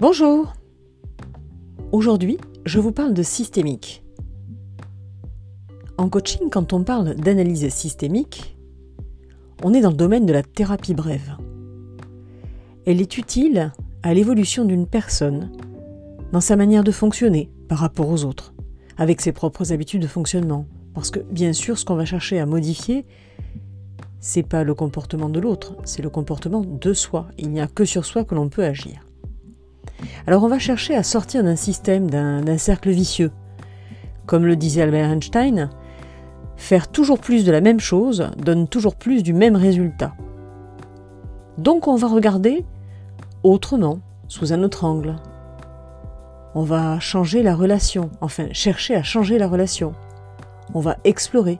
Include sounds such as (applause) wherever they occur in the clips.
Bonjour Aujourd'hui, je vous parle de systémique. En coaching, quand on parle d'analyse systémique, on est dans le domaine de la thérapie brève. Elle est utile à l'évolution d'une personne, dans sa manière de fonctionner par rapport aux autres, avec ses propres habitudes de fonctionnement. Parce que bien sûr, ce qu'on va chercher à modifier, c'est pas le comportement de l'autre, c'est le comportement de soi. Il n'y a que sur soi que l'on peut agir. Alors on va chercher à sortir d'un système, d'un cercle vicieux. Comme le disait Albert Einstein, faire toujours plus de la même chose donne toujours plus du même résultat. Donc on va regarder autrement, sous un autre angle. On va changer la relation, enfin chercher à changer la relation. On va explorer.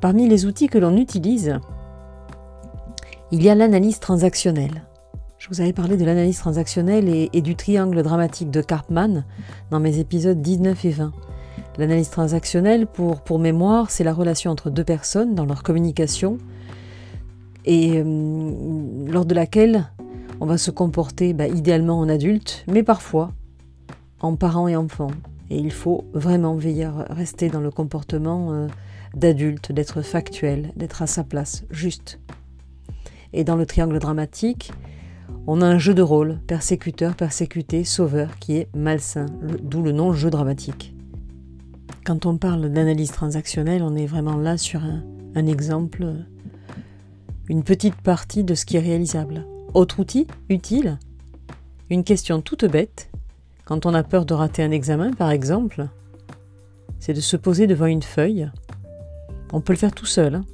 Parmi les outils que l'on utilise, il y a l'analyse transactionnelle. Je vous avais parlé de l'analyse transactionnelle et, du triangle dramatique de Karpman dans mes épisodes 19 et 20. L'analyse transactionnelle, pour, mémoire, c'est la relation entre deux personnes dans leur communication et euh, lors de laquelle on va se comporter bah, idéalement en adulte, mais parfois en parent et enfant. Et il faut vraiment veiller à rester dans le comportement euh, d'adulte, d'être factuel, d'être à sa place, juste. Et dans le triangle dramatique, on a un jeu de rôle, persécuteur, persécuté, sauveur, qui est malsain, d'où le nom jeu dramatique. Quand on parle d'analyse transactionnelle, on est vraiment là sur un, exemple, une petite partie de ce qui est réalisable. Autre outil utile? Une question toute bête, quand on a peur de rater un examen par exemple, c'est de se poser devant une feuille. On peut le faire tout seul. Hein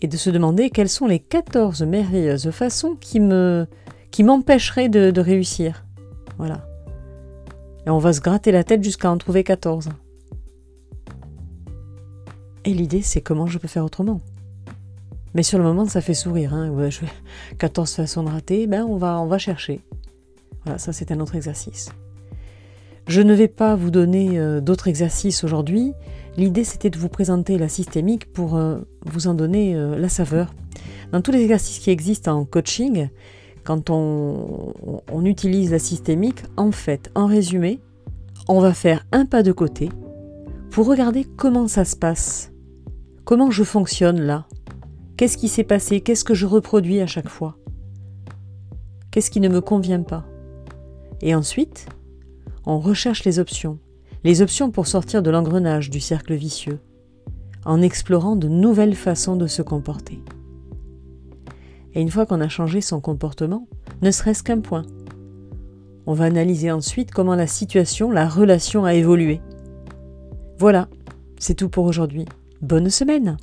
et de se demander quelles sont les 14 merveilleuses façons qui me qui m'empêcheraient de, réussir. Voilà. Et on va se gratter la tête jusqu'à en trouver 14. Et l'idée, c'est comment je peux faire autrement. Mais sur le moment, ça fait sourire. Hein. 14 (laughs) façons de rater, ben on va, on va chercher. Voilà, ça c'est un autre exercice. Je ne vais pas vous donner euh, d'autres exercices aujourd'hui. L'idée c'était de vous présenter la systémique pour euh, vous en donner euh, la saveur. Dans tous les exercices qui existent en coaching, quand on, on utilise la systémique, en fait, en résumé, on va faire un pas de côté pour regarder comment ça se passe, comment je fonctionne là, qu'est-ce qui s'est passé, qu'est-ce que je reproduis à chaque fois, qu'est-ce qui ne me convient pas? Et ensuite, on recherche les options, les options pour sortir de l'engrenage du cercle vicieux, en explorant de nouvelles façons de se comporter. Et une fois qu'on a changé son comportement, ne serait-ce qu'un point, on va analyser ensuite comment la situation, la relation a évolué. Voilà, c'est tout pour aujourd'hui. Bonne semaine